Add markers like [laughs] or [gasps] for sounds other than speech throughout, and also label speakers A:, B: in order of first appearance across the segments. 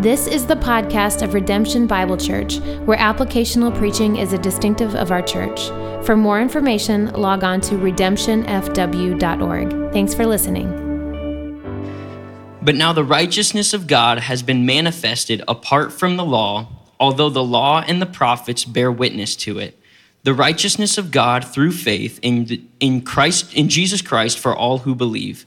A: This is the podcast of Redemption Bible Church, where applicational preaching is a distinctive of our church. For more information, log on to redemptionfw.org. Thanks for listening.
B: But now the righteousness of God has been manifested apart from the law, although the law and the prophets bear witness to it. The righteousness of God through faith in, in Christ in Jesus Christ for all who believe.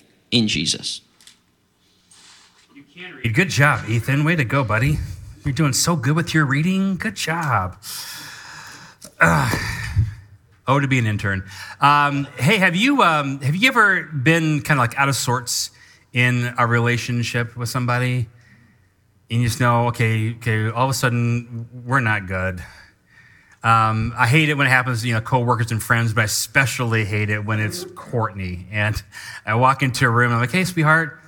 B: in Jesus.
C: You can read. Good job, Ethan. Way to go, buddy. You're doing so good with your reading. Good job. Uh, oh, to be an intern. Um, hey, have you um, have you ever been kind of like out of sorts in a relationship with somebody, and you just know, okay, okay, all of a sudden we're not good. Um, I hate it when it happens, you know, coworkers and friends, but I especially hate it when it's Courtney. And I walk into a room, and I'm like, hey, sweetheart,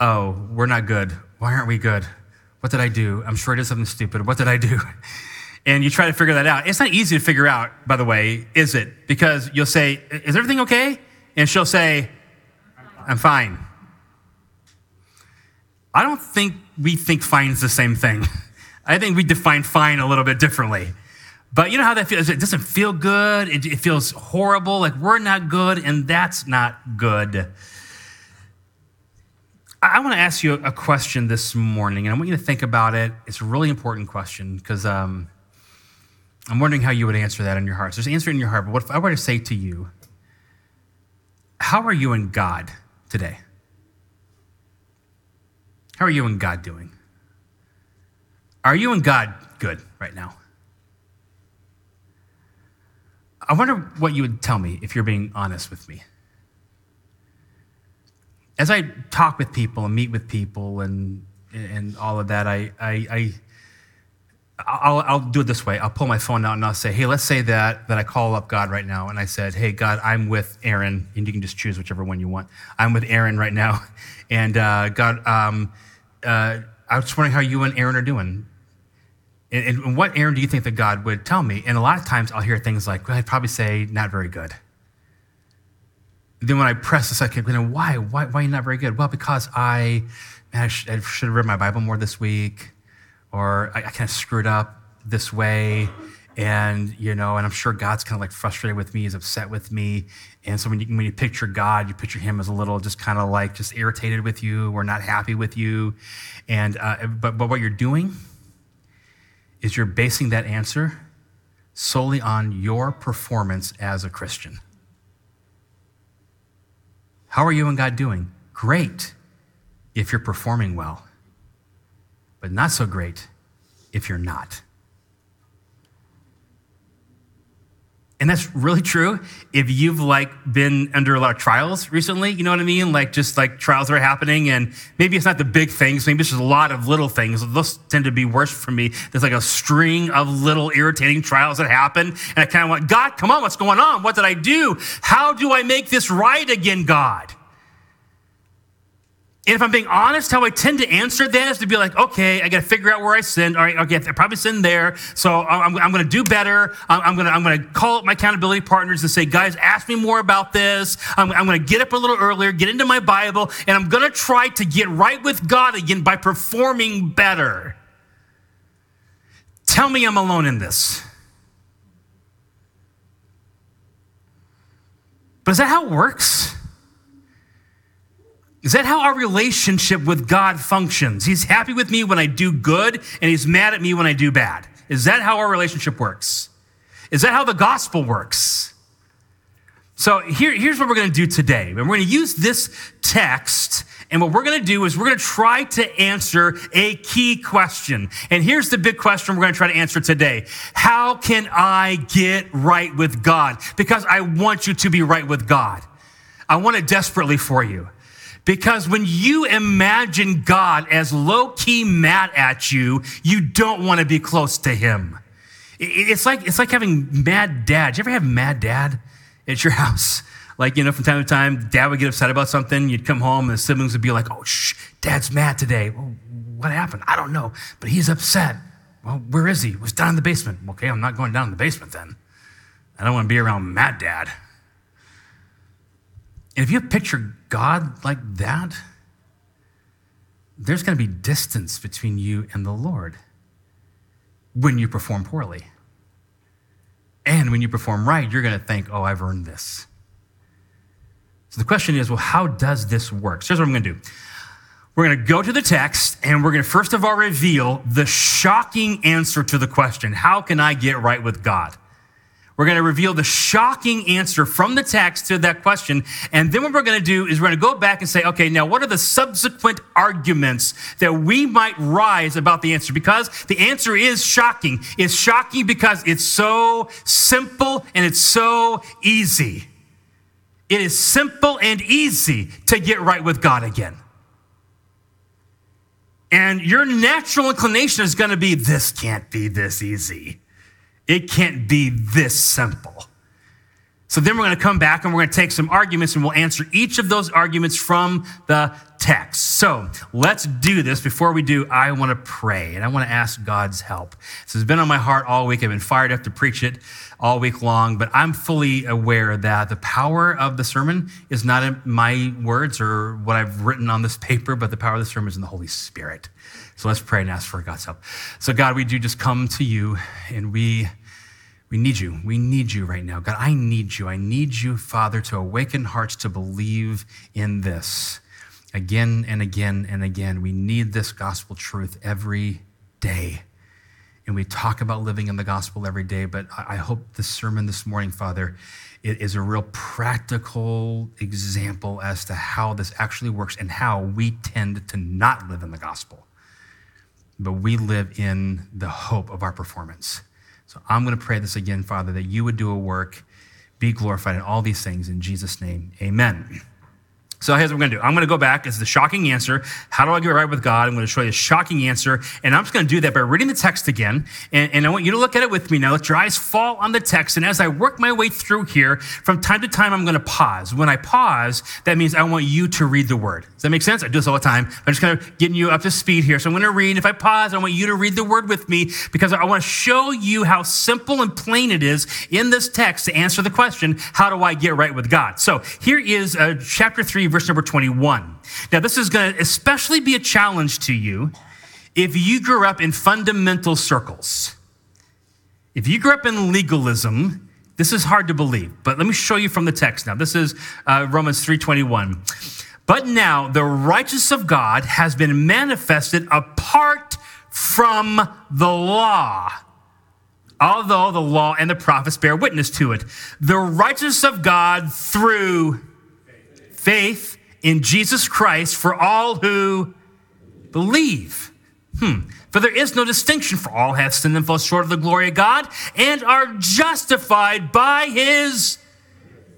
C: oh, we're not good. Why aren't we good? What did I do? I'm sure I did something stupid. What did I do? [laughs] And you try to figure that out. It's not easy to figure out, by the way, is it? Because you'll say, is everything okay? And she'll say, I'm fine. I don't think we think fine is the same thing. [laughs] I think we define fine a little bit differently. But you know how that feels? It doesn't feel good. It, it, feels horrible. Like we're not good, and that's not good. I, I want to ask you a question this morning, and I want you to think about it. It's a really important question because um, I'm wondering how you would answer that in your heart. So just answer it in your heart. But what if I were to say to you, How are you and God today? How are you and God doing? Are you and God good right now? I wonder what you would tell me if you're being honest with me. As I talk with people and meet with people and, and all of that, I, I, I I'll, I'll do it this way. I'll pull my phone out and I'll say, hey, let's say that, that I call up God right now and I said, hey, God, I'm with Aaron, and you can just choose whichever one you want. I'm with Aaron right now. [laughs] And uh, God, um, uh, I was wondering how you and Aaron are doing. And, and, what Aaron do you think that God would tell me? And a lot of times I'll hear things like, well, I'd probably say, not very good. then when I press the second, you know, why? Why, why not very good? Well, because I, man, I, sh- I should have read my Bible more this week, or I, I kind of screwed up this way. And, you know, and I'm sure God's kind of like frustrated with me, he's upset with me. And so when you, when you picture God, you picture him as a little just kind of like just irritated with you or not happy with you. And, uh, but, but what you're doing, is you're basing that answer solely on your performance as a Christian. How are you and God doing? Great if you're performing well, but not so great if you're not. And that's really true if you've like been under a lot of trials recently, you know what I mean? Like just like trials are happening and maybe it's not the big things, maybe it's just a lot of little things. Those tend to be worse for me. There's like a string of little irritating trials that happen. And I kind of went, God, come on, what's going on? What did I do? How do I make this right again, God? And if I'm being honest, how I tend to answer that is to be like, okay, I got to figure out where I sinned. All right, okay, I probably sinned there. So I'm, I'm going to do better. I'm, going to I'm going to call up my accountability partners and say, guys, ask me more about this. I'm, I'm going to get up a little earlier, get into my Bible, and I'm going to try to get right with God again by performing better. Tell me I'm alone in this. But is that how it works? Is that how our relationship with God functions? He's happy with me when I do good, and he's mad at me when I do bad. Is that how our relationship works? Is that how the gospel works? So here, here's what we're going to do today. And we're going to use this text, and what we're going to do is we're going to try to answer a key question. And here's the big question we're going to try to answer today How can I get right with God? Because I want you to be right with God. I want it desperately for you. Because when you imagine God as low key mad at you, you don't want to be close to him. It's like, it's like having mad dad. you ever have mad dad at your [laughs] house? Like, you know, from time to time, dad would get upset about something. You'd come home and the siblings would be like, oh, shh, dad's mad today. Well, what happened? I don't know, but he's upset. Well, where is he? he? Was down in the basement. Okay, I'm not going down in the basement then. I don't want to be around mad dad. And if you picture God like that, there's going to be distance between you and the Lord when you perform poorly. And when you perform right, you're going to think, oh, I've earned this. So the question is, well, how does this work? So here's what I'm going to do. We're going to go to the text and we're going to first of all reveal the shocking answer to the question How can I get right with God? We're going to reveal the shocking answer from the text to that question. And then what we're going to do is we're going to go back and say, okay, now what are the subsequent arguments that we might rise about the answer? Because the answer is shocking. It's shocking because it's so simple and it's so easy. It is simple and easy to get right with God again. And your natural inclination is going to be this can't be this easy. It can't be this simple. So then we're going to come back and we're going to take some arguments and we'll answer each of those arguments from the text. So let's do this. Before we do, I want to pray and I want to ask God's help. This has been on my heart all week. I've been fired up to preach it all week long, but I'm fully aware that the power of the sermon is not in my words or what I've written on this paper, but the power of the sermon is in the Holy Spirit. So let's pray and ask for God's help. So, God, we do just come to you and we we need you. We need you right now. God, I need you. I need you, Father, to awaken hearts to believe in this again and again and again. We need this gospel truth every day. And we talk about living in the gospel every day, but I hope this sermon this morning, Father, it is a real practical example as to how this actually works and how we tend to not live in the gospel, but we live in the hope of our performance. So I'm going to pray this again, Father, that you would do a work, be glorified in all these things. In Jesus' name, amen. So here's what we're going to do. I'm going to go back as the shocking answer. How do I get right with God? I'm going to show you a shocking answer. And I'm just going to do that by reading the text again. And, and, I want you to look at it with me now. Let your eyes fall on the text. And as I work my way through here, from time to time, I'm going to pause. When I pause, that means I want you to read the word. Does that make sense? I do this all the time. I'm just kind of getting you up to speed here. So I'm going to read. If I pause, I want you to read the word with me because I want to show you how simple and plain it is in this text to answer the question, how do I get right with God? So here is uh, chapter 3, verse number 21. Now, this is going to especially be a challenge to you if you grew up in fundamental circles. If you grew up in legalism, this is hard to believe, but let me show you from the text now. This is uh, Romans 3:21. But now the righteousness of God has been manifested apart from the law. Although the law and the prophets bear witness to it, the righteousness of God through faith in Jesus Christ for all who believe. Hmm. For there is no distinction, for all have sinned and fall short of the glory of God and are justified by his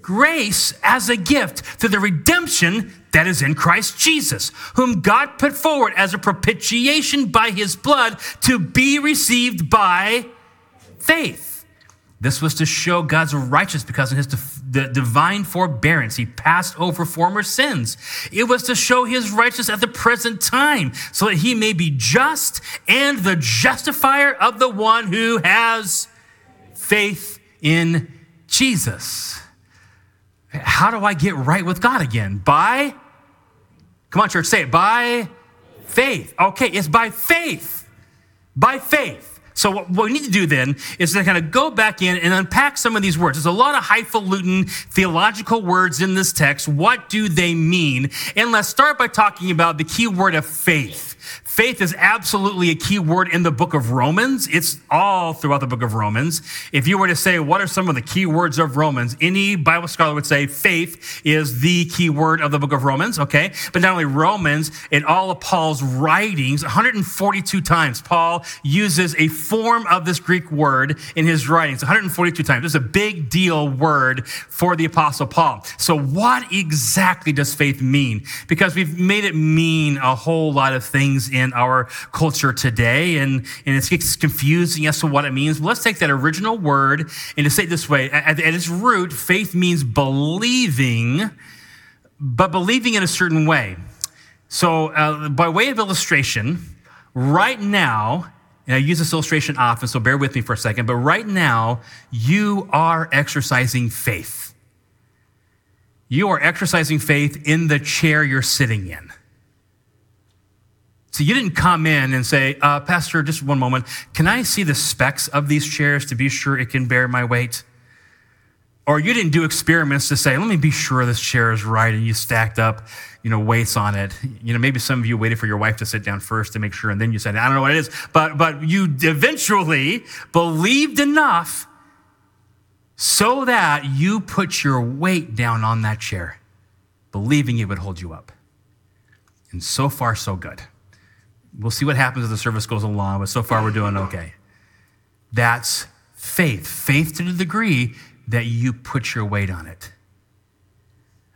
C: grace as a gift through the redemption that is in Christ Jesus, whom God put forward as a propitiation by his blood to be received by faith. This was to show God's righteousness because of his divine forbearance. He passed over former sins. It was to show his righteousness at the present time so that he may be just and the justifier of the one who has faith in Jesus. How do I get right with God again? By, come on, church, say it, by faith. Okay, it's by faith. By faith. So what we need to do then is to kind of go back in and unpack some of these words. There's a lot of highfalutin theological words in this text. What do they mean? And let's start by talking about the key word of faith. Faith is absolutely a key word in the book of Romans. It's all throughout the book of Romans. If you were to say, what are some of the key words of Romans? Any Bible scholar would say faith is the key word of the book of Romans, okay? But not only Romans, in all of Paul's writings, 142 times, Paul uses a form of this Greek word in his writings, 142 times. Is a big deal word for the apostle Paul. So what exactly does faith mean? Because we've made it mean a whole lot of things in our culture today, and, and it gets confusing as to what it means. But let's take that original word and to say it this way at, at its root, faith means believing, but believing in a certain way. So, uh, by way of illustration, right now, and I use this illustration often, so bear with me for a second, but right now, you are exercising faith. You are exercising faith in the chair you're sitting in. So you didn't come in and say, uh, Pastor, just one moment. Can I see the specs of these chairs to be sure it can bear my weight? Or you didn't do experiments to say, let me be sure this chair is right, and you stacked up, you know, weights on it. You know, maybe some of you waited for your wife to sit down first to make sure, and then you said, I don't know what it is. But but you eventually believed enough so that you put your weight down on that chair, believing it would hold you up. And so far, so good. We'll see what happens as the service goes along, but so far we're doing okay. That's faith. Faith to the degree that you put your weight on it.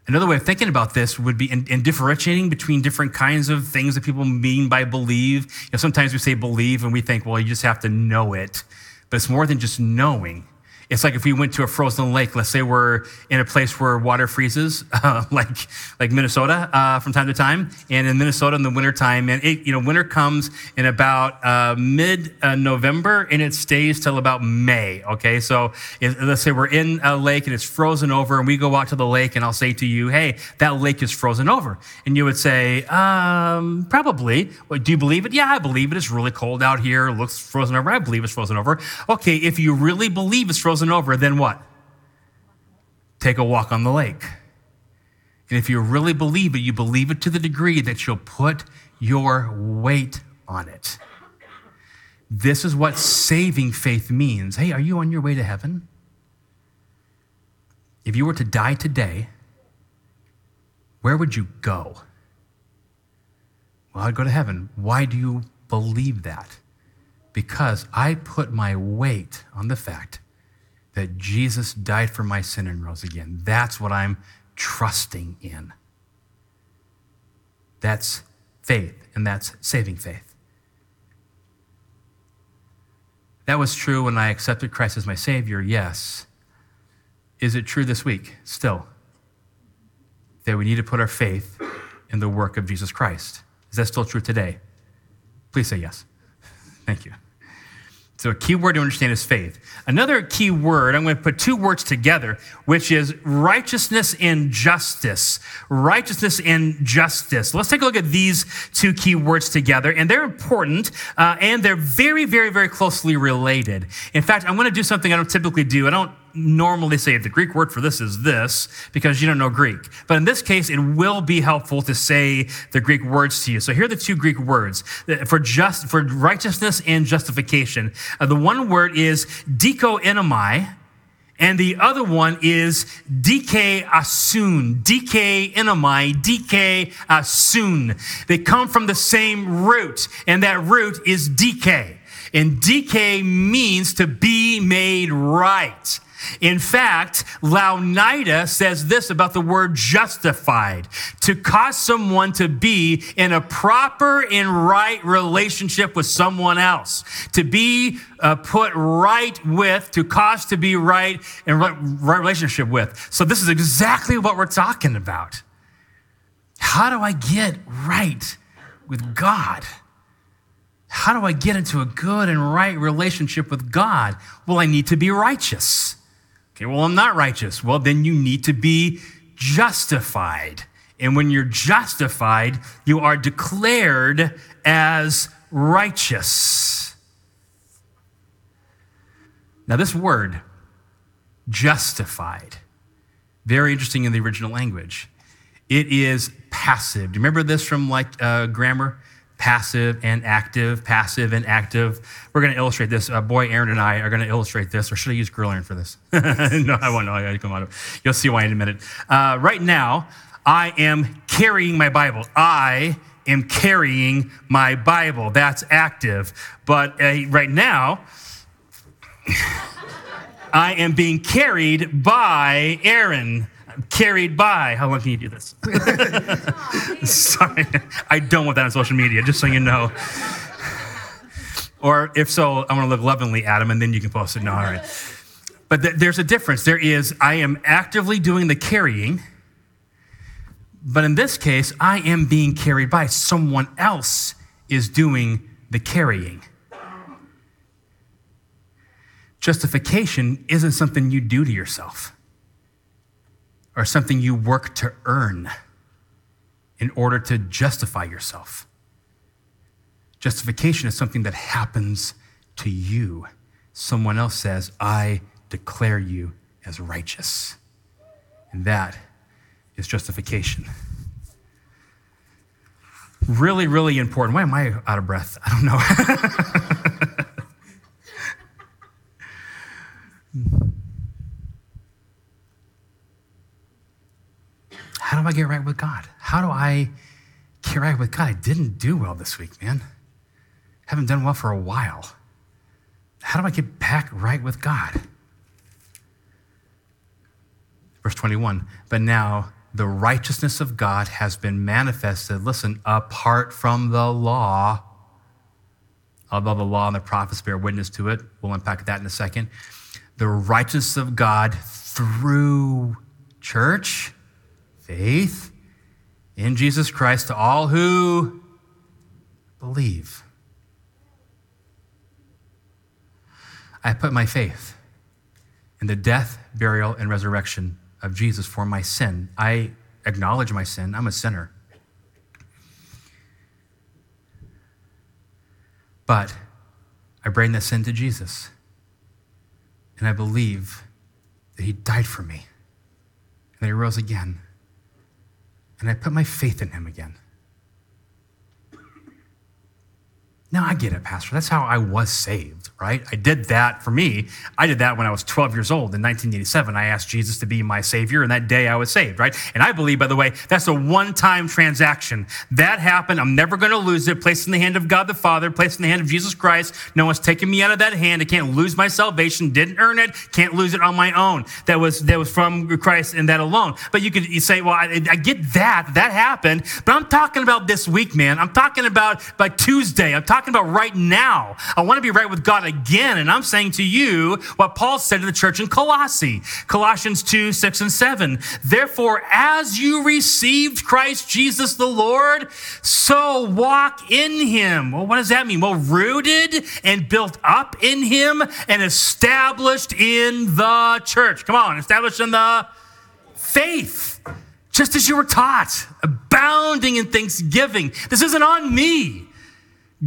C: Another way of thinking about this would be in, in, differentiating between different kinds of things that people mean by believe. You know, sometimes we say believe and we think, well, you just have to know it. But it's more than just knowing. It's like if we went to a frozen lake, let's say we're in a place where water freezes, [laughs] uh, like, like Minnesota uh, from time to time. And in Minnesota in the wintertime, and it, you know, winter comes in about uh, mid November and it stays till about May. Okay. So if, let's say we're in a lake and it's frozen over and we go out to the lake and I'll say to you, Hey, that lake is frozen over. And you would say, um, probably. Well, do you believe it? Yeah, I believe it. It's really cold out here. It looks frozen over. I believe it's frozen over. Okay. If you really believe it's frozen frozen over, then what? Take a walk on the lake. And if you really believe it, you believe it to the degree that you'll put your weight on it. This is what saving faith means. Hey, are you on your way to heaven? If you were to die today, where would you go? Well, I'd go to heaven. Why do you believe that? Because I put my weight on the fact that Jesus died for my sin and rose again. That's what I'm trusting in. That's faith, and that's saving faith. That was true when I accepted Christ as my Savior, yes. Is it true this week still? That we need to put our faith in the work of Jesus Christ. Is that still true today? Please say yes. [laughs] Thank you. So, a key word to understand is faith. Another key word, I'm going to put two words together, which is righteousness and justice. Righteousness and justice. Let's take a look at these two key words together, and they're important, uh, and they're very, very, very closely related. In fact, I'm going to do something I don't typically do. I don't normally say the Greek word for this is this because you don't know Greek. But in this case, it will be helpful to say the Greek words to you. So here are the two Greek words for just for righteousness and justification. Uh, the one word is dikoinomai, and the other one is dike asun, dike enomai, dike asun. They come from the same root, and that root is dike. And dike means to be made right. In fact, Louw-Nida says this about the word justified to cause someone to be in a proper and right relationship with someone else, to be uh, put right with, to cause to be right right, right relationship with. So, this is exactly what we're talking about. How do I get right with God? How do I get into a good and right relationship with God? Well, I need to be righteous. Okay, well, I'm not righteous. Well, then you need to be justified. And when you're justified, you are declared as righteous. Now, this word, justified, very interesting in the original language. It is passive. Do you remember this from like uh, grammar? Passive and active, passive and active. We're going to illustrate this. Uh, boy Aaron and I are going to illustrate this, or should I use girl Aaron for this? [laughs] no, I won't. No, I come out. of. You'll see why in a minute. Uh, right now, I am carrying my Bible. I am carrying my Bible. That's active. But uh, right now, [laughs] I am being carried by Aaron carried by. How long can you do this? [laughs] Sorry, I don't want that on social media, just so you know. Or if so, I'm gonna look lovingly at him and then you can post it. No, all right. But th- there's a difference. There is, I am actively doing the carrying, but in this case, I am being carried by. Someone else is doing the carrying. Justification isn't something you do to yourself or something you work to earn in order to justify yourself. Justification is something that happens to you. Someone else says, I declare you as righteous. And that is justification. Really, really important. Why am I out of breath? I don't know. [laughs] How do I get right with God? How do I get right with God? I didn't do well this week, man. Haven't done well for a while. How do I get back right with God? Verse 21 But now the righteousness of God has been manifested, listen, apart from the law. Although the law and the prophets bear witness to it, we'll unpack that in a second. The righteousness of God through church faith in Jesus Christ to all who believe. I put my faith in the death, burial, and resurrection of Jesus for my sin. I acknowledge my sin. I'm a sinner. But I bring that sin to Jesus. And I believe that He died for me and that He rose again and I put my faith in him again. Now I get it, Pastor. That's how I was saved, right? I did that for me. I did that when I was 12 years old in 1987. I asked Jesus to be my Savior, and that day I was saved, right? And I believe, by the way, that's a one time transaction. That happened. I'm never going to lose it. Placed in the hand of God the Father, placed in the hand of Jesus Christ. No one's taking me out of that hand. I can't lose my salvation. Didn't earn it. Can't lose it on my own. That was, that was from Christ and that alone. But you could you say, well, I, I get that. That happened. But I'm talking about this week, man. I'm talking about by Tuesday. I'm talking talking about right now. I want to be right with God again. And I'm saying to you what Paul said to the church in Colossae, Colossians 2, 6, and 7. Therefore, as you received Christ Jesus the Lord, so walk in him. Well, what does that mean? Well, rooted and built up in him and established in the church. Come on, established in the faith just as you were taught, abounding in thanksgiving. This isn't on me.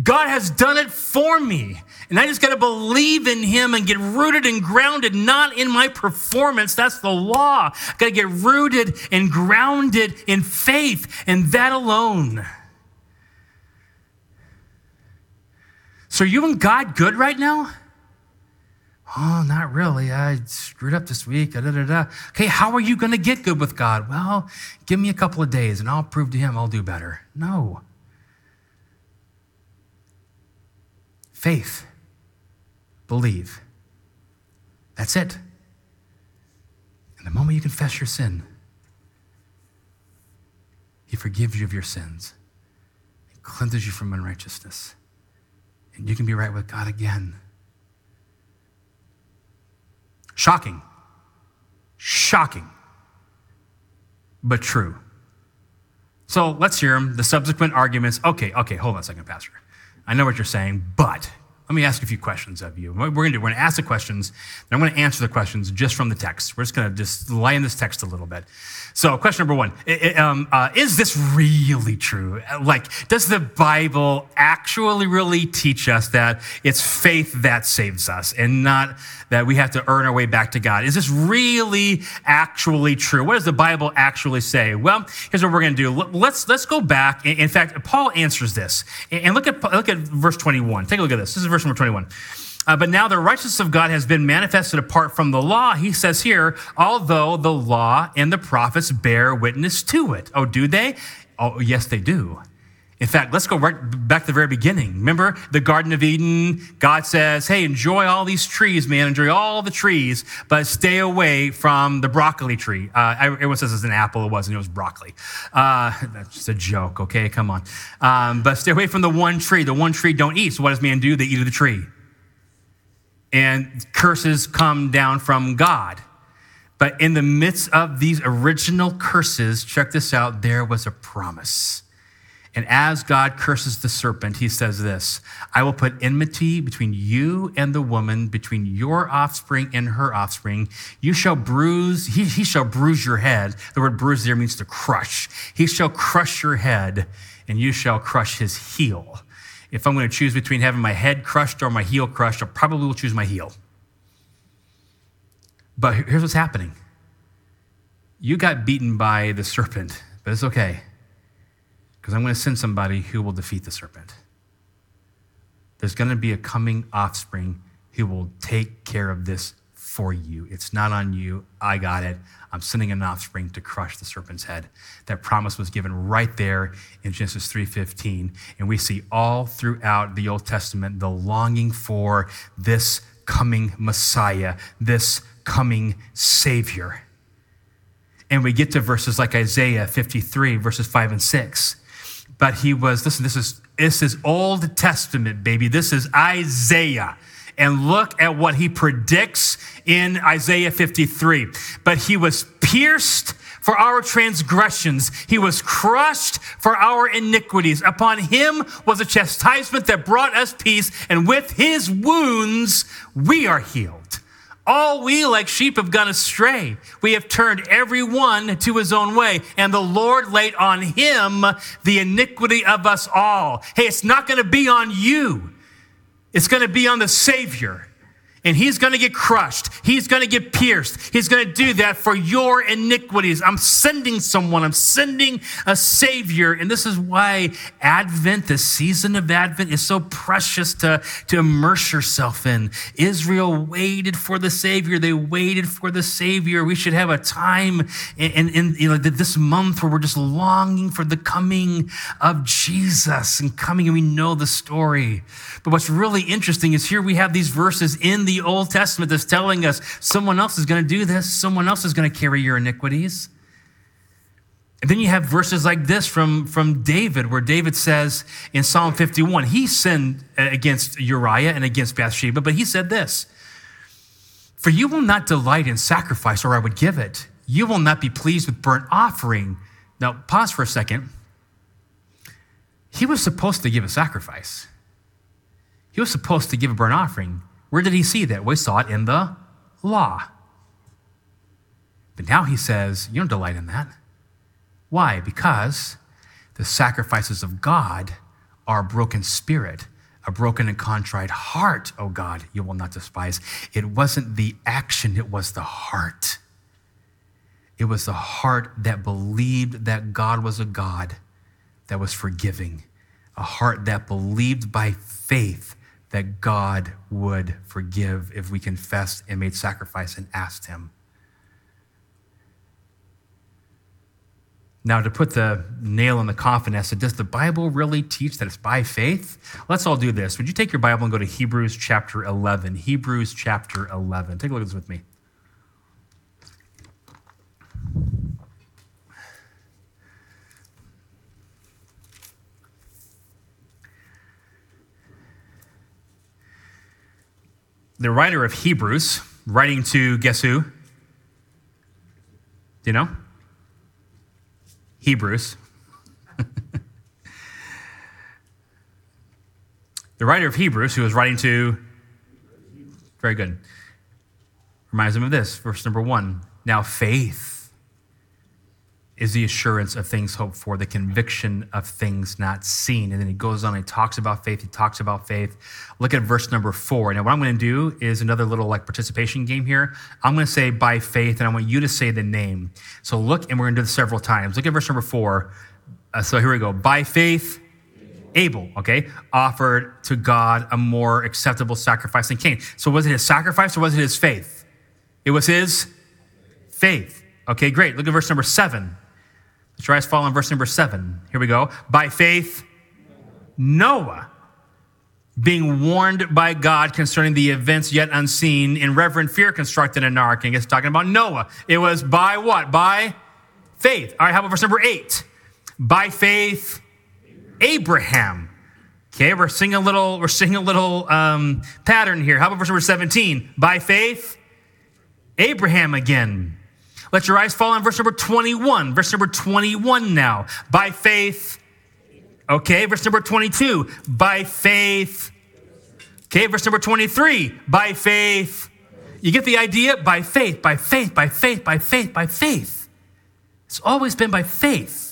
C: God has done it for me. And I just got to believe in Him and get rooted and grounded, not in my performance. That's the law. Got to get rooted and grounded in faith and that alone. So, are you and God good right now? Oh, not really. I screwed up this week. Da, da, da. Okay, how are you going to get good with God? Well, give me a couple of days and I'll prove to Him I'll do better. No. Faith, believe. That's it. And the moment you confess your sin, He forgives you of your sins and cleanses you from unrighteousness. And you can be right with God again. Shocking. Shocking. But true. So let's hear the subsequent arguments. Okay, okay, hold on a second, Pastor. I know what you're saying, but Let me ask a few questions of you. What we're going to do, we're going to ask the questions, and I'm going to answer the questions just from the text. We're just going to just lie in this text a little bit. So, question number one um, uh, Is this really true? Like, does the Bible actually really teach us that it's faith that saves us and not that we have to earn our way back to God? Is this really actually true? What does the Bible actually say? Well, here's what we're going to do. Let's, let's go back. In fact, Paul answers this. And look at, look at verse 21. Take a look at this. This is verse number 21. Uh, but now the righteousness of God has been manifested apart from the law. He says here, although the law and the prophets bear witness to it. Oh, do they? Oh, yes, they do. In fact, let's go right back to the very beginning. Remember the Garden of Eden? God says, hey, enjoy all these trees, man. Enjoy all the trees, but stay away from the broccoli tree. Uh, everyone says it's an apple. It wasn't. It was broccoli. Uh, [laughs] that's just a joke, okay? Come on. Um, but stay away from the one tree. The one tree don't eat. So what does man do? They eat of the tree and curses come down from God. But in the midst of these original curses, check this out, there was a promise. And as God curses the serpent, he says this I will put enmity between you and the woman, between your offspring and her offspring. You shall bruise, he, he shall bruise your head. The word bruise there means to crush. He shall crush your head, and you shall crush his heel if I'm going to choose between having my head crushed or my heel crushed, I probably will choose my heel. But here's what's happening you got beaten by the serpent, but it's okay because I'm going to send somebody who will defeat the serpent. There's going to be a coming offspring who will take care of this for you. It's not on you. I got it. I'm sending an offspring to crush the serpent's head. That promise was given right there in Genesis 3:15, and we see all throughout the Old Testament the longing for this coming Messiah, this coming Savior. And we get to verses like Isaiah 53, verses 5 and 6. But he was, listen, this is this is Old Testament, baby. This is Isaiah and look at what he predicts in Isaiah 53. But he was pierced for our transgressions. He was crushed for our iniquities. Upon him was a chastisement that brought us peace, and with his wounds we are healed. All we like sheep have gone astray. We have turned every one to his own way, and the Lord laid on him the iniquity of us all. Hey, it's not going to be on you. It's going to be on the Savior. And he's going to get crushed. He's going to get pierced. He's going to do that for your iniquities. I'm sending someone. I'm sending a savior. And this is why Advent, the season of Advent, is so precious to, to immerse yourself in. Israel waited for the savior. They waited for the savior. We should have a time in, in, in you know, this month where we're just longing for the coming of Jesus and coming, and we know the story. But what's really interesting is here we have these verses in the Old Testament that's telling us someone else is going to do this, someone else is going to carry your iniquities. And then you have verses like this from, from David, where David says in Psalm 51, he sinned against Uriah and against Bathsheba, but he said this For you will not delight in sacrifice, or I would give it. You will not be pleased with burnt offering. Now, pause for a second. He was supposed to give a sacrifice. He was supposed to give a burnt offering. Where did he see that? We saw it in the law. But now he says, You don't delight in that. Why? Because the sacrifices of God are a broken spirit, a broken and contrite heart, oh God, you will not despise. It wasn't the action, it was the heart. It was the heart that believed that God was a God that was forgiving, a heart that believed by faith that God would forgive if we confessed and made sacrifice and asked Him. Now, to put the nail in the coffin, as does the Bible really teach that it's by faith? Let's all do this. Would you take your Bible and go to Hebrews chapter 11? Hebrews chapter 11. Take a look at this with me. The writer of Hebrews, writing to guess who? Do you know? Hebrews. [laughs] The writer of Hebrews, who was writing to, very good, reminds him of this, verse number one. Now, faith is the assurance of things hoped for, the conviction of things not seen. And then he goes on and talks about faith. He talks about faith. Look at verse number four. Now, what I'm going to do is another little like participation game here. I'm going to say by faith, and I want you to say the name. So look, and we're going to do this several times. Look at verse number four. Uh, so here we go. By faith, Abel, okay, offered to God a more acceptable sacrifice than Cain. So was it his sacrifice or was it his faith? It was his faith. Okay, great. Look at verse number seven. Try to follow in verse number seven. Here we go. By faith, Noah, being warned by God concerning the events yet unseen, in reverent fear constructed an ark. And it's talking about Noah. It was by what? By faith. All right, how about verse number eight? By faith, Abraham. Okay, we're seeing a little, we're seeing a little um, pattern here. How about verse number 17? By faith, Abraham again let your eyes fall on verse number 21. Verse number 21 now. By faith. Okay, verse number 22. By faith. Okay, verse number 23. By faith. You get the idea? By faith, by faith, by faith, by faith, by faith. It's always been by faith.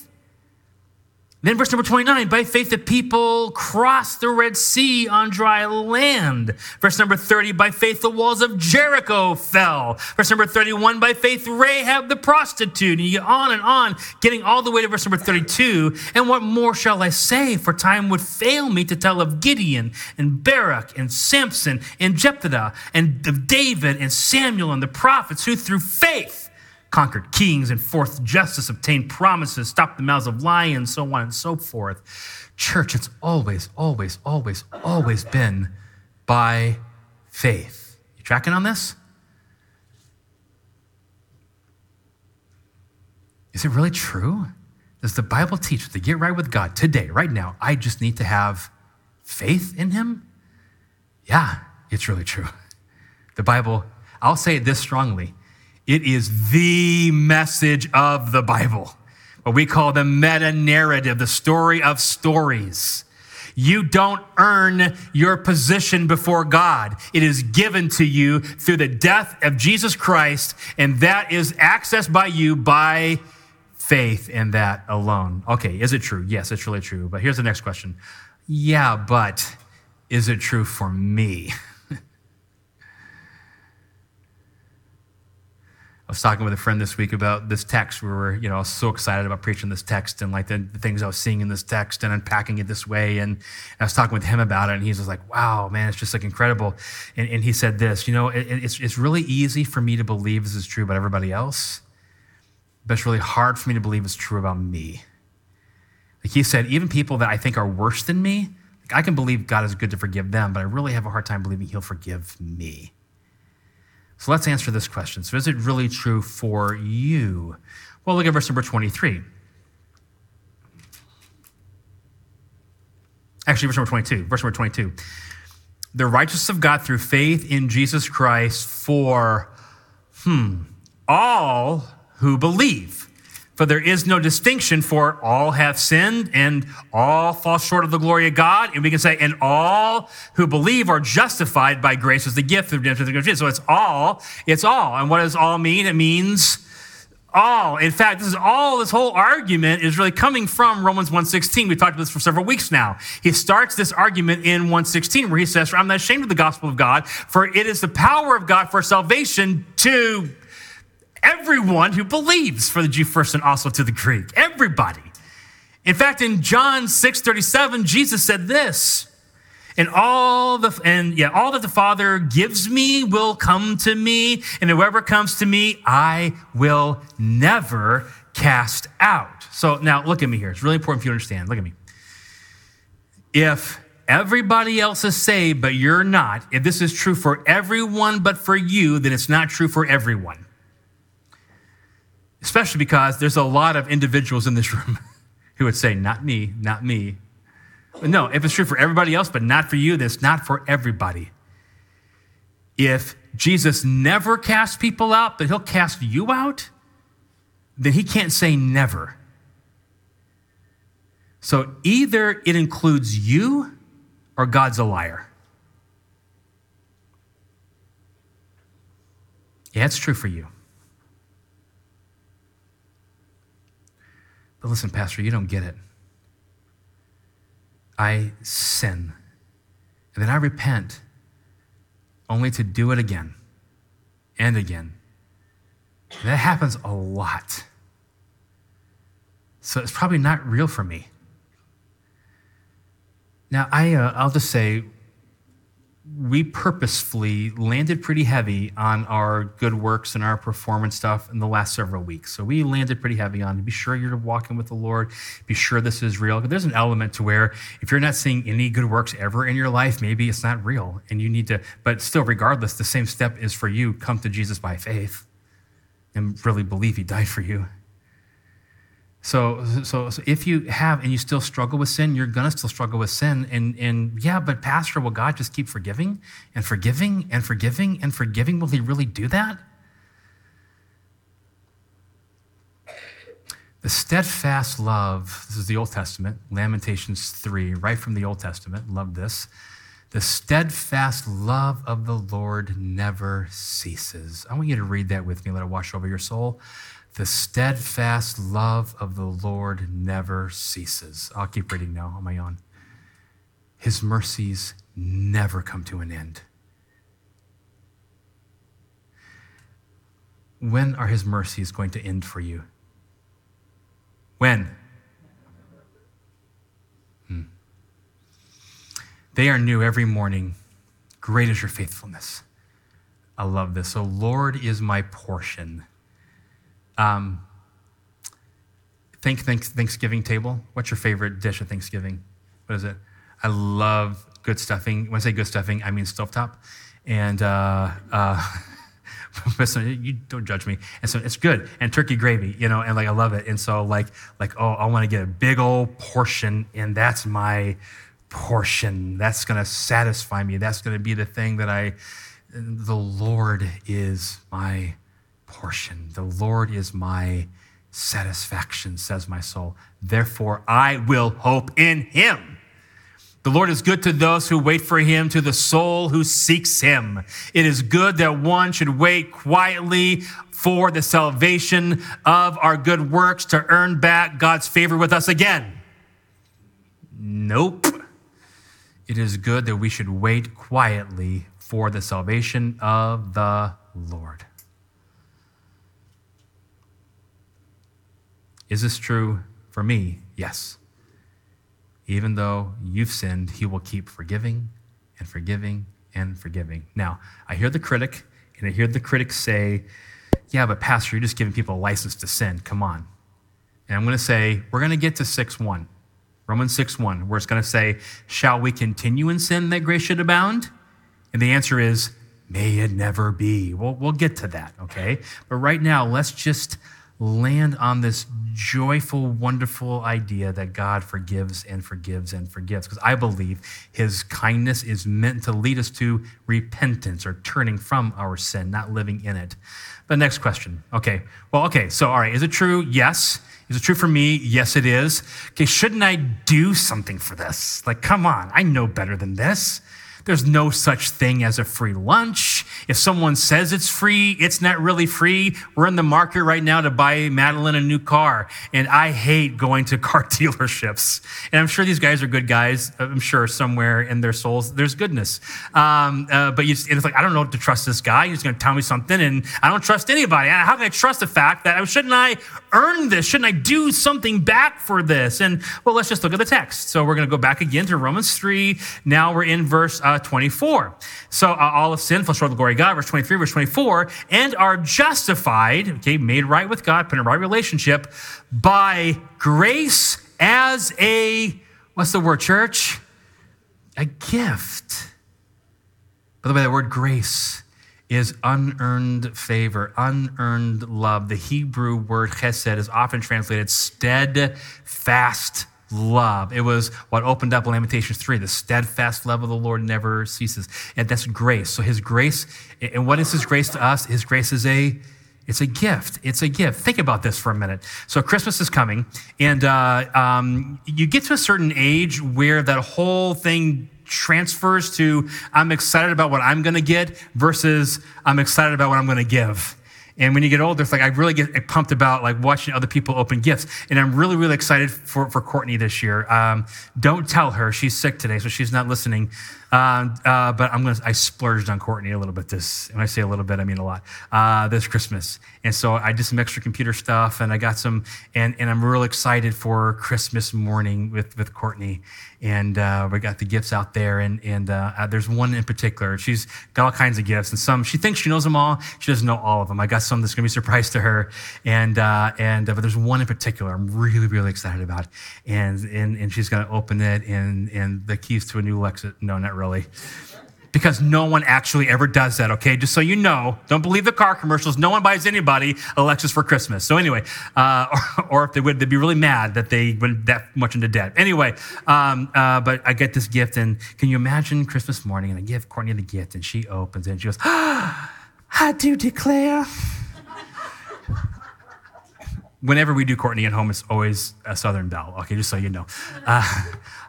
C: Then, verse number 29, by faith the people crossed the Red Sea on dry land. Verse number 30, by faith the walls of Jericho fell. Verse number 31, by faith Rahab the prostitute. And you get on and on, getting all the way to verse number 32. And what more shall I say? For time would fail me to tell of Gideon and Barak and Samson and Jephthah and of David and Samuel and the prophets who through faith conquered kings, enforced justice, obtained promises, stopped the mouths of lions, so on and so forth. Church, it's always, always, always, always been by faith. You tracking on this? Is it really true? Does the Bible teach that to get right with God today, right now, I just need to have faith in Him? Yeah, it's really true. The Bible, I'll say it this strongly it is the message of the Bible, what we call the meta narrative, the story of stories. You don't earn your position before God. It is given to you through the death of Jesus Christ, and that is accessed by you by faith in that alone. Okay, is it true? Yes, it's really true. But here's the next question. Yeah, but is it true for me? [laughs] I was talking with a friend this week about this text. We were, you know, so excited about preaching this text and like the, the, things I was seeing in this text and unpacking it this way. And I was talking with him about it, and he was like, "Wow, man, it's just like incredible." And, and he said this, you know, it, it's it's really easy for me to believe this is true about everybody else, but it's really hard for me to believe it's true about me. Like he said, even people that I think are worse than me, like I can believe God is good to forgive them, but I really have a hard time believing He'll forgive me. So let's answer this question. So, is it really true for you? Well, look at verse number 23. Actually, verse number 22. Verse number 22. The righteousness of God through faith in Jesus Christ for, hmm, all who believe. For there is no distinction, for all have sinned and all fall short of the glory of God. And we can say, and all who believe are justified by grace as the gift of redemption. So it's all, it's all. And what does all mean? It means all. In fact, this is all, this whole argument is really coming from Romans 1.16. We've talked about this for several weeks now. He starts this argument in 1.16 where he says, I'm not ashamed of the gospel of God, for it is the power of God for salvation to everyone who believes, for the Jew first and also to the Greek. Everybody. In fact, in John 6:37, Jesus said this. And all the and yeah, all that the Father gives me will come to me, and whoever comes to me, I will never cast out. So now look at me here. It's really important for you to understand. Look at me. If everybody else is saved, but you're not, if this is true for everyone but for you, then it's not true for everyone especially because there's a lot of individuals in this room [laughs] who would say, Not me, not me. But no, if it's true for everybody else, but not for you, then it's not for everybody. If Jesus never casts people out, but he'll cast you out, then he can't say never. So either it includes you or God's a liar. Yeah, it's true for you. Listen, Pastor, you don't get it. I sin, and then I repent only to do it again and again. That happens a lot. So it's probably not real for me. Now, I, uh, I'll just say, we purposefully landed pretty heavy on our good works and our performance stuff in the last several weeks. So we landed pretty heavy on be sure you're walking with the Lord, be sure this is real. There's an element to where if you're not seeing any good works ever in your life, maybe it's not real and you need to, but still, regardless, the same step is for you come to Jesus by faith and really believe he died for you. So, so, so if you have and you still struggle with sin, you're gonna still struggle with sin. And, and yeah, but Pastor, will God just keep forgiving and forgiving and forgiving and forgiving? Will He really do that? The steadfast love, this is the Old Testament, Lamentations 3, right from the Old Testament. Love this. The steadfast love of the Lord never ceases. I want you to read that with me. Let it wash over your soul. The steadfast love of the Lord never ceases. I'll keep reading now on my own. His mercies never come to an end. When are his mercies going to end for you? When? Hmm. They are new every morning. Great is your faithfulness. I love this. So, Lord is my portion. Um, think, think Thanksgiving table. What's your favorite dish at Thanksgiving? What is it? I love good stuffing. When I say good stuffing, I mean stovetop. And uh, uh, [laughs] you don't judge me. And so it's good. And turkey gravy, you know, and like I love it. And so like like oh, I want to get a big old portion, and that's my portion. That's gonna satisfy me. That's gonna be the thing that I. The Lord is my portion. The Lord is my satisfaction, says my soul. Therefore, I will hope in him. The Lord is good to those who wait for him, to the soul who seeks him. It is good that one should wait quietly for the salvation of our good works to earn back God's favor with us again. Nope. It is good that we should wait quietly for the salvation of the Lord. Is this true for me? Yes. Even though you've sinned, he will keep forgiving and forgiving and forgiving. Now, I hear the critic, and I hear the critics say, Yeah, but Pastor, you're just giving people a license to sin. Come on. And I'm going to say, We're going to get to 6 1. Romans 6 1, where it's going to say, Shall we continue in sin that grace should abound? And the answer is, May it never be. We'll, we'll get to that, okay? But right now, let's just land on this joyful, wonderful idea that God forgives and forgives and forgives. Because I believe his kindness is meant to lead us to repentance or turning from our sin, not living in it. But next question. Okay. Well, okay. So, all right. Is it true? Yes. Is it true for me? Yes, it is. Okay. Shouldn't I do something for this? Like, come on. I know better than this. There's no such thing as a free lunch. If someone says it's free, it's not really free. We're in the market right now to buy Madeline a new car, and I hate going to [laughs] car dealerships. And I'm sure these guys are good guys. I'm sure somewhere in their souls there's goodness. Um, uh, but you, it's like I don't know to trust this guy. He's going to tell me something, and I don't trust anybody. How can I trust the fact that shouldn't I earn this? Shouldn't I do something back for this? And well, let's just look at the text. So we're going to go back again to Romans three. Now we're in verse. Uh, 24. So uh, all of sin, fell short of the glory of God, verse 23, verse 24, and are justified, okay, made right with God, put in a right relationship by grace as a, what's the word, church? A gift. By the way, the word grace is unearned favor, unearned love. The Hebrew word chesed is often translated steadfast love. It was what opened up Lamentations 3. The steadfast love of the Lord never ceases. And that's grace. So his grace, and what is his grace to us? His grace is a it's a gift. It's a gift. Think about this for a minute. So Christmas is coming, and uh, um, you get to a certain age where that whole thing transfers to I'm excited about what I'm going to get versus I'm excited about what I'm going to give. And when you get older, it's like I really get pumped about like watching other people open gifts. And I'm really, really excited for, for Courtney this year. Um, don't tell her she's sick today, so she's not listening. Uh, uh, but I'm gonna I splurged on Courtney a little bit this. When I say a little bit, I mean a lot. Uh, this Christmas, and so I did some extra computer stuff, and I got some, and and I'm real excited for Christmas morning with with Courtney, and uh, we got the gifts out there, and and uh, uh, there's one in particular. She's got all kinds of gifts, and some she thinks she knows them all. She doesn't know all of them. I got some that's gonna be a surprise to her, and and but there's one in particular I'm really really excited about, and and and she's gonna open it, and and the keys to a new Lexus. No, not really. Because no one actually ever does that, okay? Just so you know, don't believe the car commercials. No one buys anybody a Lexus for Christmas. So, anyway, uh, [laughs] or, or, if they would, they'd be really mad that they went that much into debt. Anyway, um, uh, but I get this gift, and can you imagine Christmas morning? And I give Courtney the gift, and she opens it, and she goes, ah, [gasps] I do declare whenever we do Courtney at home, it's always a Southern Belle. Okay, just so you know. Uh,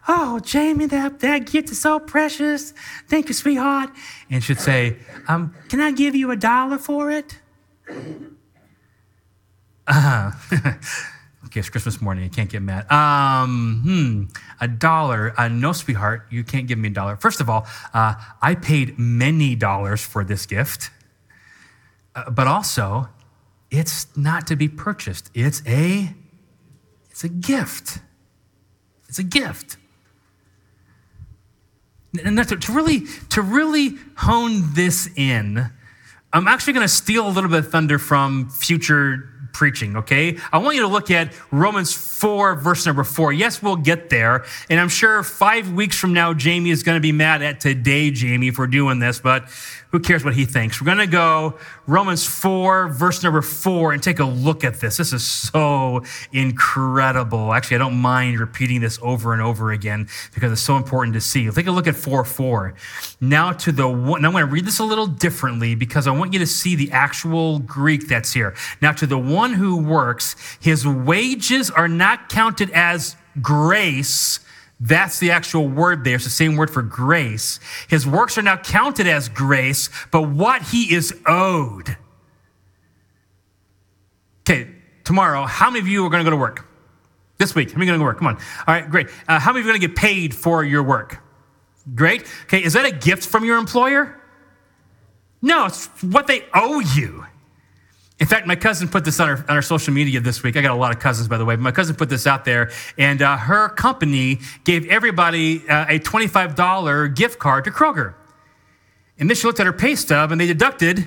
C: oh, Jamie, that, that gift is so precious. Thank you, sweetheart. And she'd say, um, Can I give you a dollar for it? Uh, [laughs] okay, it's Christmas morning. You can't get mad. Um, hmm, a dollar. Uh, no, sweetheart, you can't give me a dollar. First of all, uh, I paid many dollars for this gift. Uh, but also, it's not to be purchased. It's a it's a gift. It's a gift. And to, to really to really hone this in, I'm actually going to steal a little bit of thunder from future preaching, okay? I want you to look at Romans 4, verse number 4. Yes, we'll get there. And I'm sure five weeks from now, Jamie is going to be mad at today, Jamie, for doing this, but who cares what he thinks? We're going to go Romans 4, verse number 4, and take a look at this. This is so incredible. Actually, I don't mind repeating this over and over again because it's so important to see. Take a look at 4 4. Now, to the one, I'm going to read this a little differently because I want you to see the actual Greek that's here. Now, to the one who works, his wages are not counted as grace that's the actual word there. It's the same word for grace. His works are now counted as grace, but what he is owed. Okay, tomorrow, how many of you are going to go to work? This week, how many are going to work? Come on. All right, great. Uh, how many of you are going to get paid for your work? Great. Okay, is that a gift from your employer? No, it's what they owe you. In fact, my cousin put this on our, on our social media this week. I got a lot of cousins, by the way. But my cousin put this out there, and uh, her company gave everybody uh, a $25 gift card to Kroger. And then she looked at her pay stub, and they deducted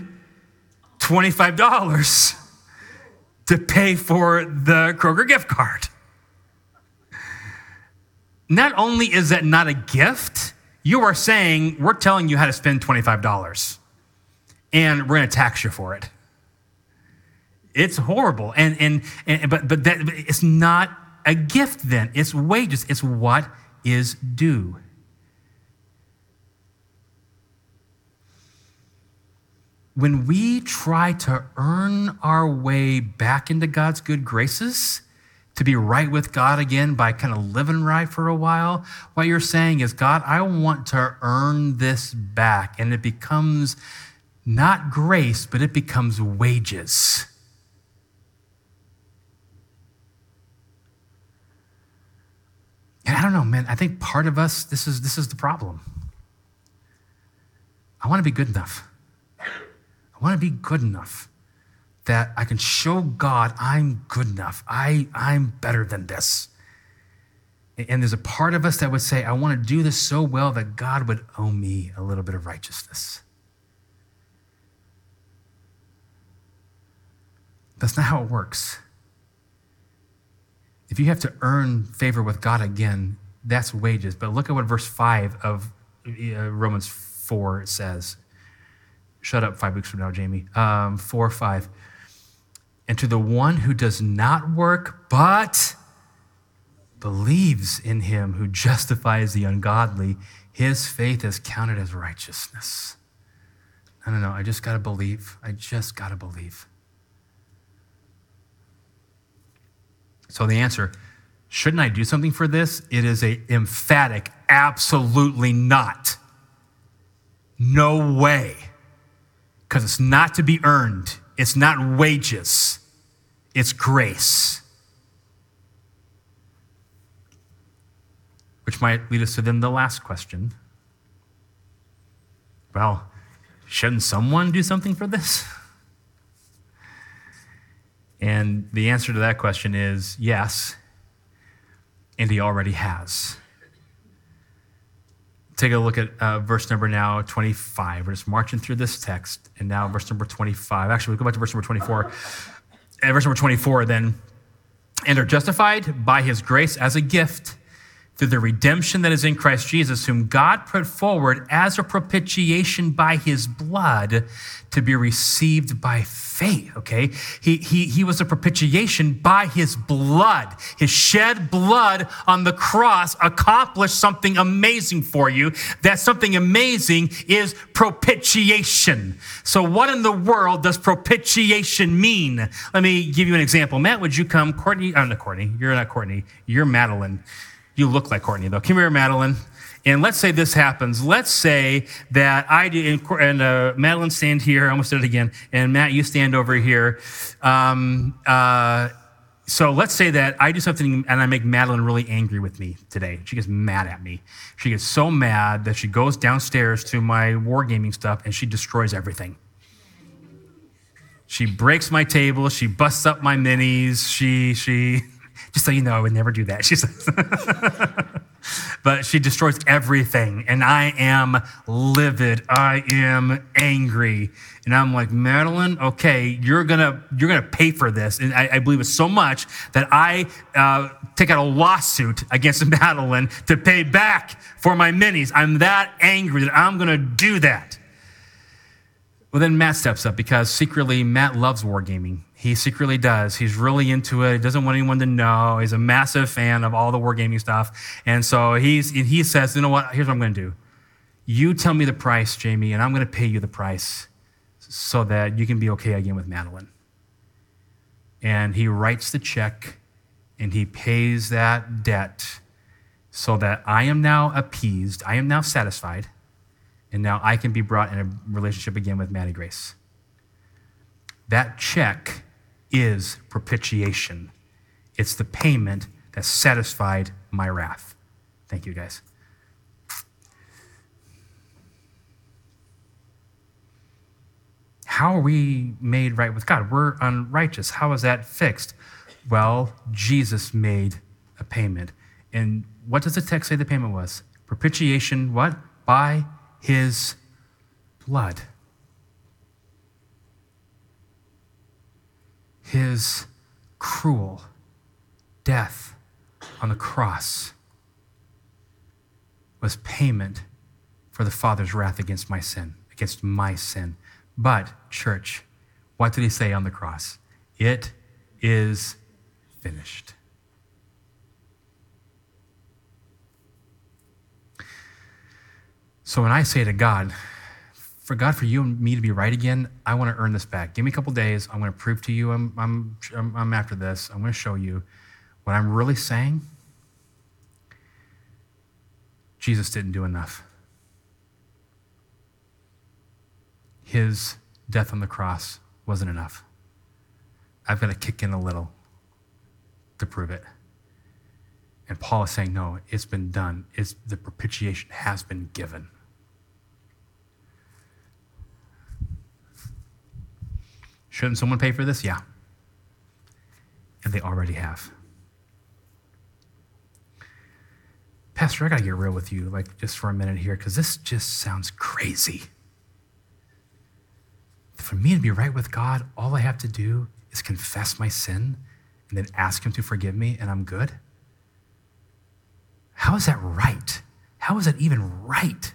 C: $25 to pay for the Kroger gift card. Not only is that not a gift, you are saying, we're telling you how to spend $25, and we're going to tax you for it. It's horrible. And, and, and but, but that, it's not a gift then. It's wages. It's what is due. When we try to earn our way back into God's good graces, to be right with God again by kind of living right for a while, what you're saying is, God, I want to earn this back. And it becomes not grace, but it becomes wages. And I don't know, man, I think part of us, this is, this is the problem. I want to be good enough. I want to be good enough that I can show God I'm good enough. I, I'm better than this. And there's a part of us that would say, I want to do this so well that God would owe me a little bit of righteousness. That's not how it works. If you have to earn favor with God again, that's wages. But look at what verse 5 of uh, Romans 4 says. Shut up five weeks from now, Jamie. Um, 4 5. And to the one who does not work, but believes in him who justifies the ungodly, his faith is counted as righteousness. I don't know. I just got to believe. I just got to believe. So the answer Shouldn't I do something for this? It is a emphatic absolutely not. No way. Because it's not to be earned. It's not wages. It's grace. Which might lead us to then the last question. Well, shouldn't someone do something for this? And the answer to that question is yes, and he already has. Take a look at uh, verse number now 25. We're just marching through this text, and now verse number 25. Actually, we go back to verse number 24. And verse number 24 then, and are justified by his grace as a gift through the redemption that is in Christ Jesus, whom God put forward as a propitiation by his blood to be received by faith. Okay? He, he, he was a propitiation by his blood. His shed blood on the cross accomplished something amazing for you. That something amazing is propitiation. So, what in the world does propitiation mean? Let me give you an example. Matt, would you come? Courtney, I'm not Courtney. You're not Courtney. You're Madeline. You look like Courtney, though. Come here, Madeline. And let's say this happens. Let's say that I do, and uh, Madeline stand here. I almost did it again. And Matt, you stand over here. Um, uh, so let's say that I do something and I make Madeline really angry with me today. She gets mad at me. She gets so mad that she goes downstairs to my wargaming stuff and she destroys everything. She breaks my table. She busts up my minis. She, she, just so you know, I would never do that. [laughs] She says, but she destroys everything. And I am livid. I am angry. And I'm like, Madeline, okay, you're gonna you're gonna pay for this. And I, I believe it so much that I uh, take out a lawsuit against [laughs] Madeline to pay back for my minis. I'm that angry that I'm gonna do that. Well, then Matt steps up because secretly Matt loves wargaming. He secretly does. He's really into it. He doesn't want anyone to know. He's a massive fan of all the wargaming stuff. And so he's, he says, you know what? Here's what I'm going to do. You tell me the price, Jamie, and I'm going to pay you the price so that you can be okay again with Madeline. And he writes the check and he pays that debt so that I am now appeased, I am now satisfied, and now I can be brought in a relationship again with Maddie Grace. That check is propitiation. It's the payment that satisfied my wrath. Thank you, guys. How are we made right with God? We're unrighteous. How is that fixed? Well, Jesus made a payment. And what does the text say the payment was? Propitiation, what? By his blood. His cruel death on the cross was payment for the Father's wrath against my sin, against my sin. But, church, what did he say on the cross? It is finished. So when I say to God, for God, for you and me to be right again, I want to earn this back. Give me a couple days. I'm going to prove to you I'm, I'm, I'm after this. I'm going to show you what I'm really saying. Jesus didn't do enough. His death on the cross wasn't enough. I've got to kick in a little to prove it. And Paul is saying, no, it's been done. It's, the propitiation has been given. Shouldn't someone pay for this? Yeah. And they already have. Pastor, I got to get real with you, like just for a minute here, because this just sounds crazy. For me to be right with God, all I have to do is confess my sin and then ask Him to forgive me, and I'm good. How is that right? How is that even right?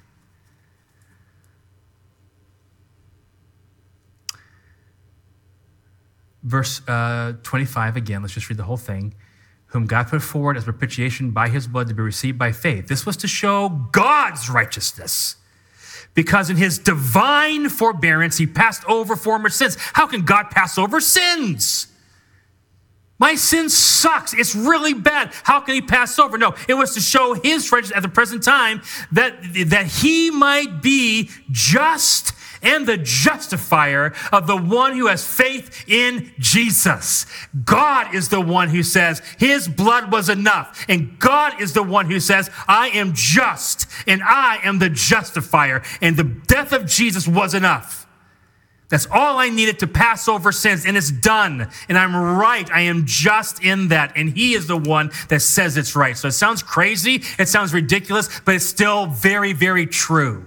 C: Verse uh, 25 again, let's just read the whole thing. Whom God put forward as propitiation by his blood to be received by faith. This was to show God's righteousness. Because in his divine forbearance, he passed over former sins. How can God pass over sins? My sin sucks. It's really bad. How can he pass over? No, it was to show his righteousness at the present time that, that he might be just and the justifier of the one who has faith in Jesus. God is the one who says his blood was enough. And God is the one who says, I am just and I am the justifier. And the death of Jesus was enough. That's all I needed to pass over sins, and it's done. And I'm right. I am just in that. And He is the one that says it's right. So it sounds crazy, it sounds ridiculous, but it's still very, very true.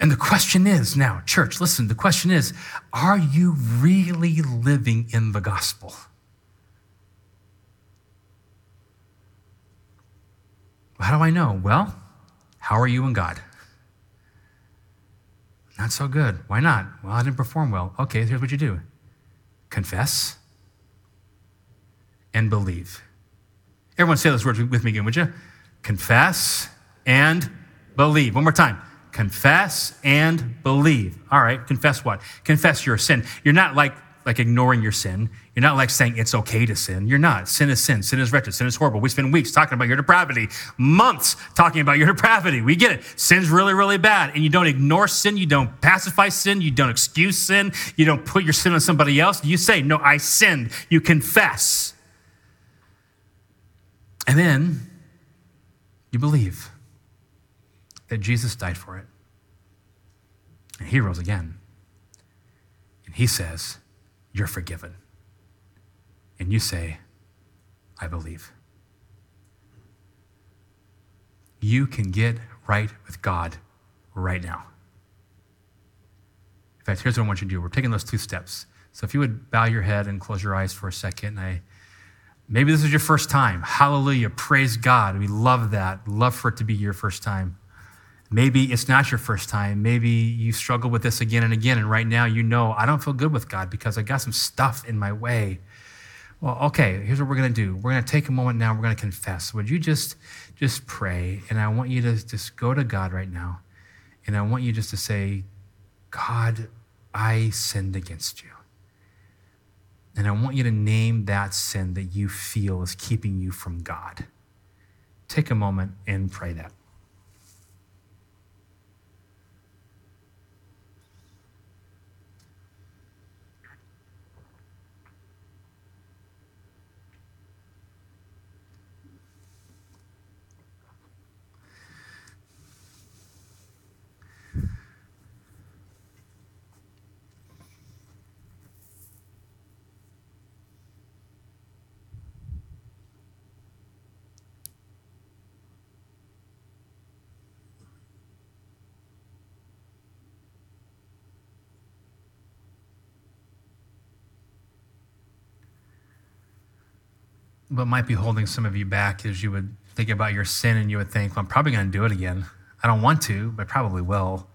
C: And the question is now, church, listen, the question is are you really living in the gospel? How do I know? Well, how are you in God? Not so good. Why not? Well, I didn't perform well. Okay, here's what you do confess and believe. Everyone say those words with me again, would you? Confess and believe. One more time. Confess and believe. All right, confess what? Confess your sin. You're not like like ignoring your sin. You're not like saying it's okay to sin. You're not. Sin is sin. Sin is wretched. Sin is horrible. We spend weeks talking about your depravity, months talking about your [laughs] depravity. We get it. Sin's really, really bad. And you don't ignore sin. You don't pacify sin. You don't excuse sin. You don't put your sin on somebody else. You say, No, I sinned. You confess. And then you believe that Jesus died for it. And he rose again. And he says, you're forgiven. And you say, I believe. You can get right with God right now. In fact, here's what I want you to do. We're taking those two steps. So if you would bow your head and close your eyes for a second, I maybe this is your first time. Hallelujah. Praise God. We love that. Love for it to be your first time. Maybe it's not your first time. Maybe you struggle with this again and again. And right now you know, I don't feel good with God because I got some stuff in my way. Well, okay, here's what we're going to do. We're going to take a moment now. We're going to confess. Would you just just pray? And I want you to just go to God right now. And I want you just to say, God, I sinned against you. And I want you to name that sin that you feel is keeping you from God. Take a moment and pray that. What might be holding some of you back is you would think about your sin and you would think, well, I'm probably going to do it again. I don't want to, but probably will.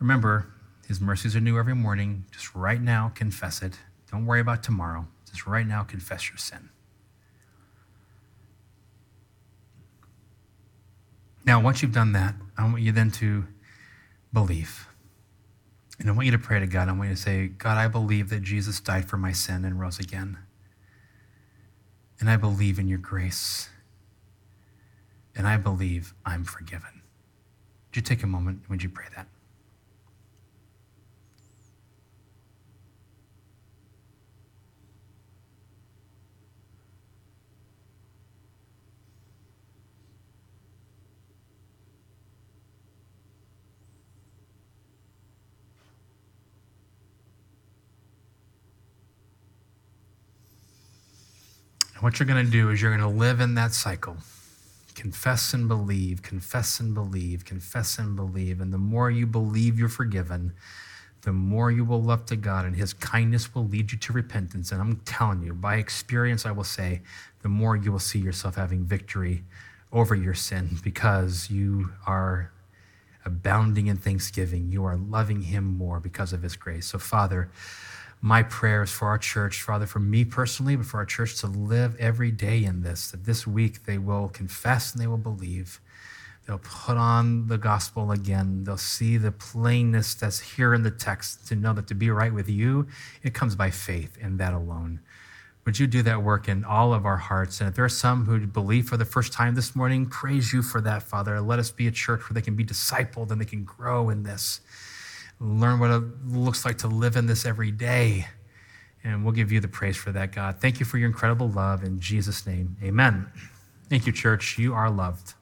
C: Remember, his mercies are new every morning. Just right now, confess it. Don't worry about tomorrow. Just right now, confess your sin. Now, once you've done that, I want you then to believe. And I want you to pray to God. I want you to say, God, I believe that Jesus died for my sin and rose again and I believe in your grace, and I believe I'm forgiven. Would you take a moment? Would you pray that? What you're going to do is you're going to live in that cycle. Confess and believe, confess and believe, confess and believe. And the more you believe you're forgiven, the more you will love to God, and His kindness will lead you to repentance. And I'm telling you, by experience, I will say, the more you will see yourself having victory over your sin because you are abounding in thanksgiving. You are loving Him more because of His grace. So, Father, my prayers for our church, Father, for me personally, but for our church to live every day in this, that this week they will confess and they will believe They'll put on the gospel again. They'll see the plainness that's here in the text to know that to be right with you, it comes by faith and that alone. Would you do that work in all of our hearts? And if there are some who believe for the first time this morning, praise you for that, Father. Let us be a church where they can be discipled and they can grow in this, learn what it looks like to live in this every day. And we'll give you the praise for that, God. Thank you for your incredible love. In Jesus' name, amen. Thank you, church. You are loved.